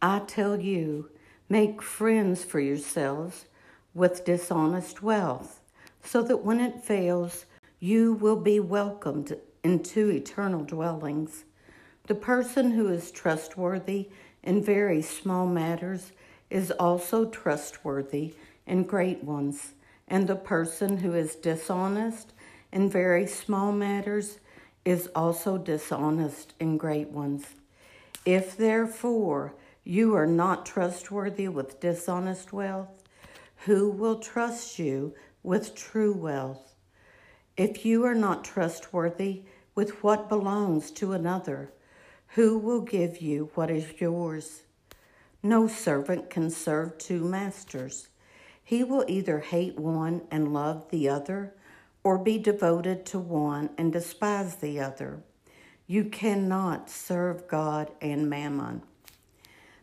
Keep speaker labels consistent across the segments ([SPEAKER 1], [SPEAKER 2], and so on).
[SPEAKER 1] I tell you, make friends for yourselves with dishonest wealth, so that when it fails, you will be welcomed into eternal dwellings. The person who is trustworthy in very small matters is also trustworthy in great ones, and the person who is dishonest in very small matters is also dishonest in great ones. If therefore you are not trustworthy with dishonest wealth, who will trust you with true wealth? If you are not trustworthy with what belongs to another, who will give you what is yours? No servant can serve two masters. He will either hate one and love the other, or be devoted to one and despise the other. You cannot serve God and mammon.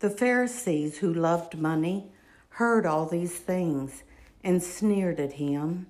[SPEAKER 1] The Pharisees who loved money heard all these things and sneered at him.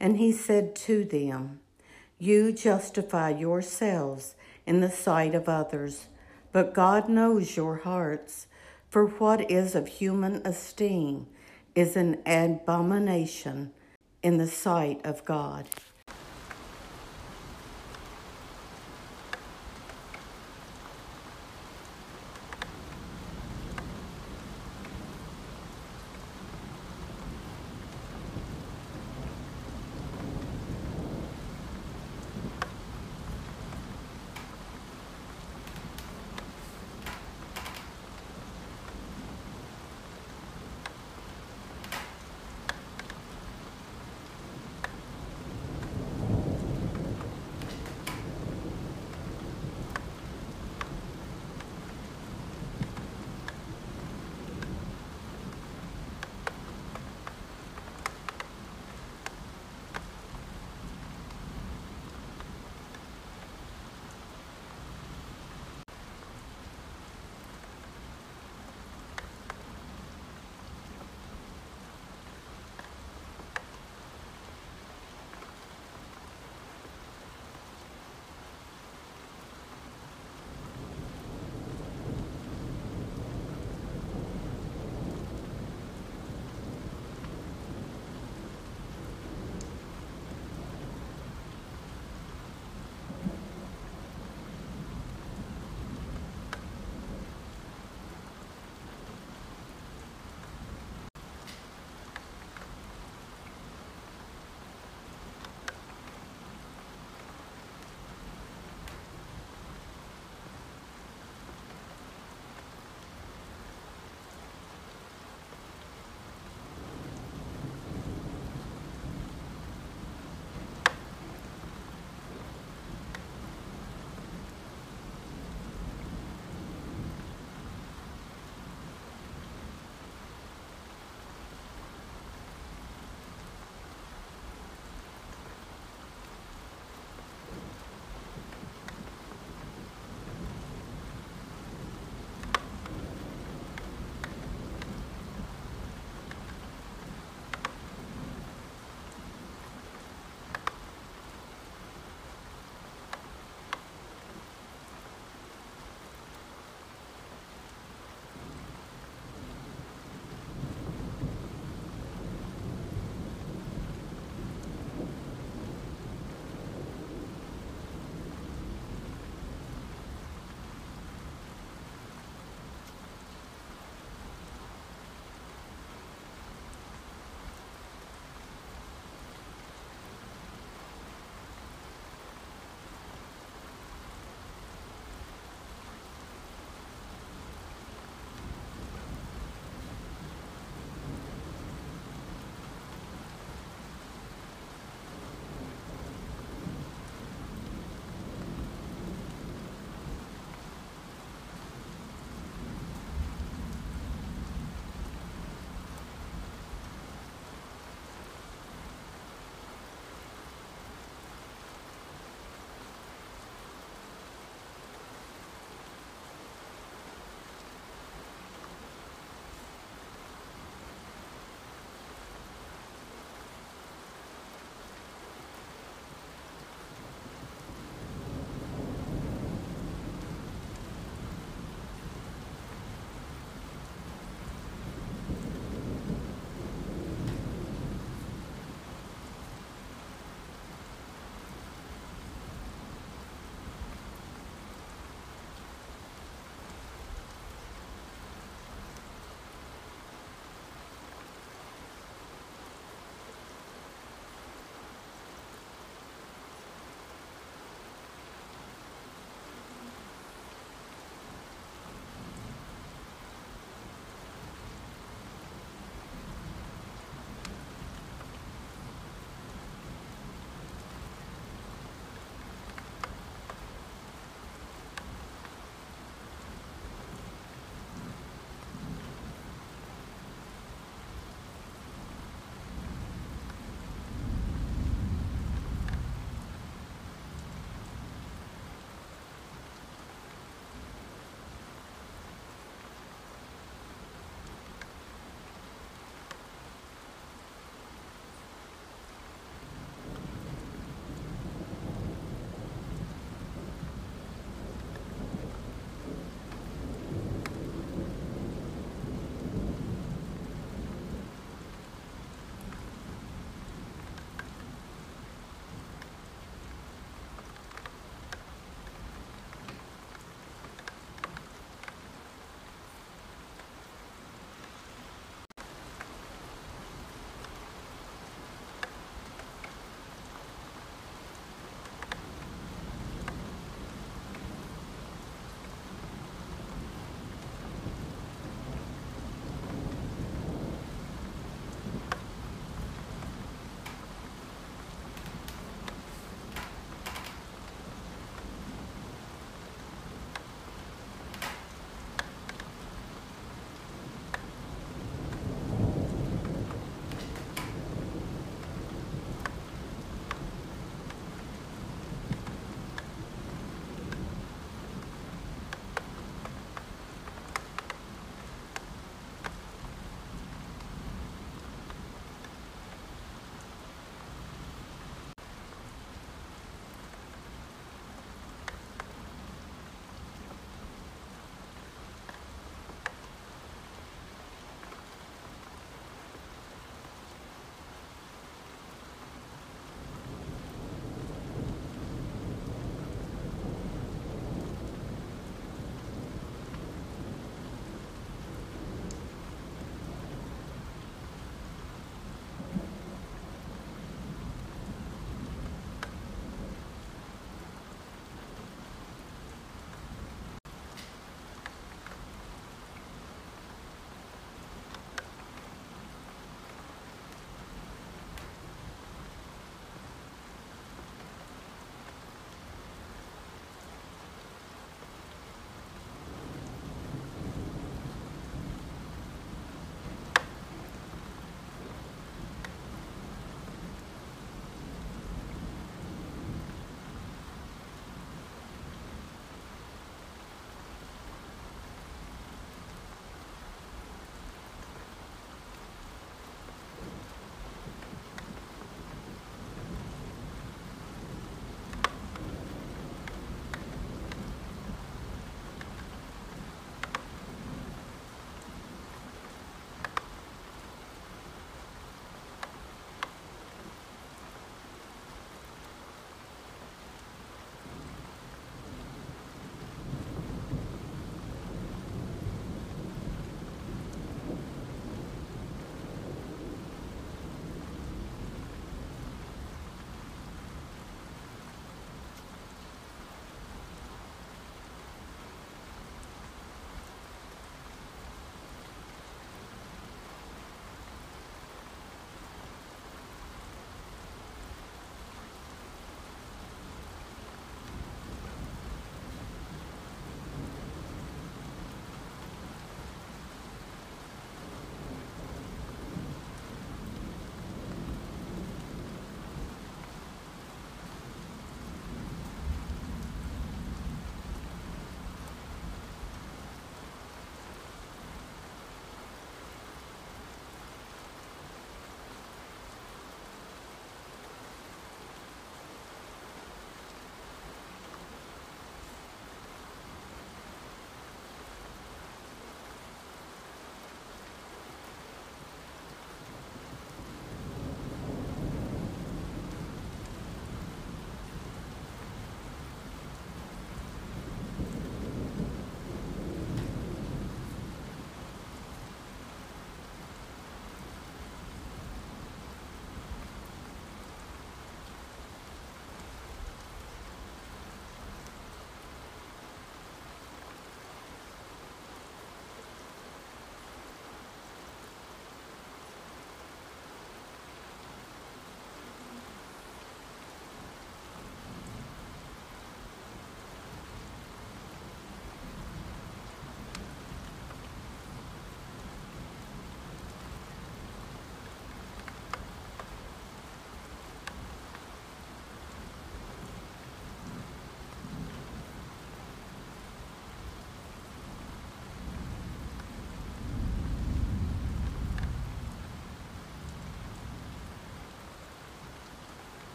[SPEAKER 1] And he said to them, You justify yourselves in the sight of others, but God knows your hearts. For what is of human esteem is an abomination in the sight of God.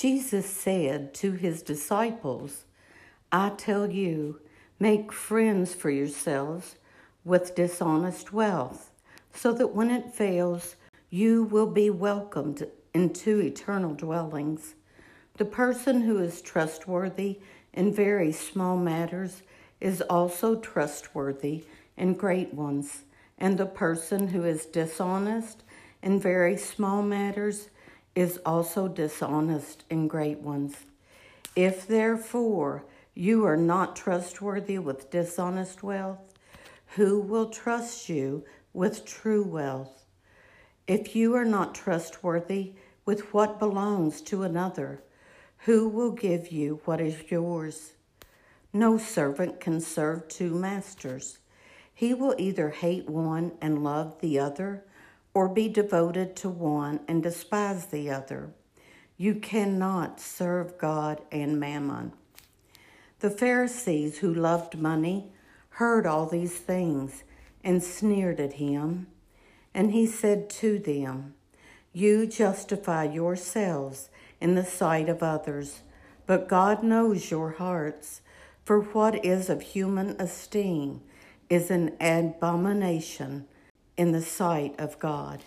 [SPEAKER 1] Jesus said to his disciples, I tell you, make friends for yourselves with dishonest wealth, so that when it fails, you will be welcomed into eternal dwellings. The person who is trustworthy in very small matters is also trustworthy in great ones, and the person who is dishonest in very small matters is also dishonest in great ones. If therefore you are not trustworthy with dishonest wealth, who will trust you with true wealth? If you are not trustworthy with what belongs to another, who will give you what is yours? No servant can serve two masters. He will either hate one and love the other, or be devoted to one and despise the other. You cannot serve God and mammon. The Pharisees who loved money heard all these things and sneered at him. And he said to them, You justify yourselves in the sight of others, but God knows your hearts, for what is of human esteem is an abomination in the sight of God.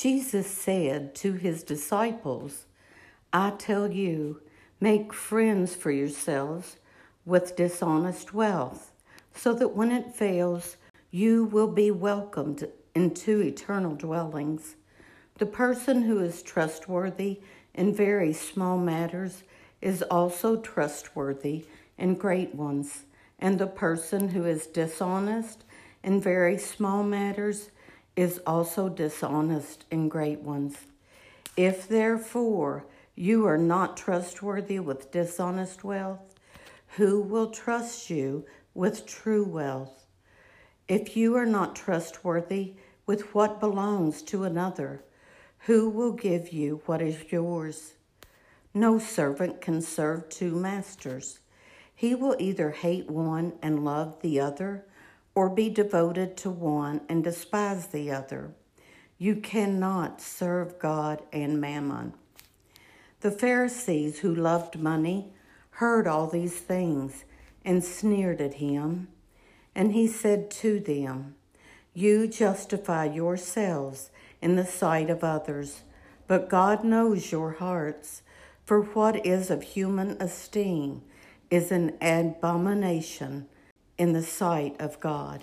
[SPEAKER 1] Jesus said to his disciples, I tell you, make friends for yourselves with dishonest wealth, so that when it fails, you will be welcomed into eternal dwellings. The person who is trustworthy in very small matters is also trustworthy in great ones, and the person who is dishonest in very small matters is also dishonest in great ones. If therefore you are not trustworthy with dishonest wealth, who will trust you with true wealth? If you are not trustworthy with what belongs to another, who will give you what is yours? No servant can serve two masters. He will either hate one and love the other, or be devoted to one and despise the other. You cannot serve God and mammon. The Pharisees who loved money heard all these things and sneered at him. And he said to them, You justify yourselves in the sight of others, but God knows your hearts, for what is of human esteem is an abomination in the sight of God.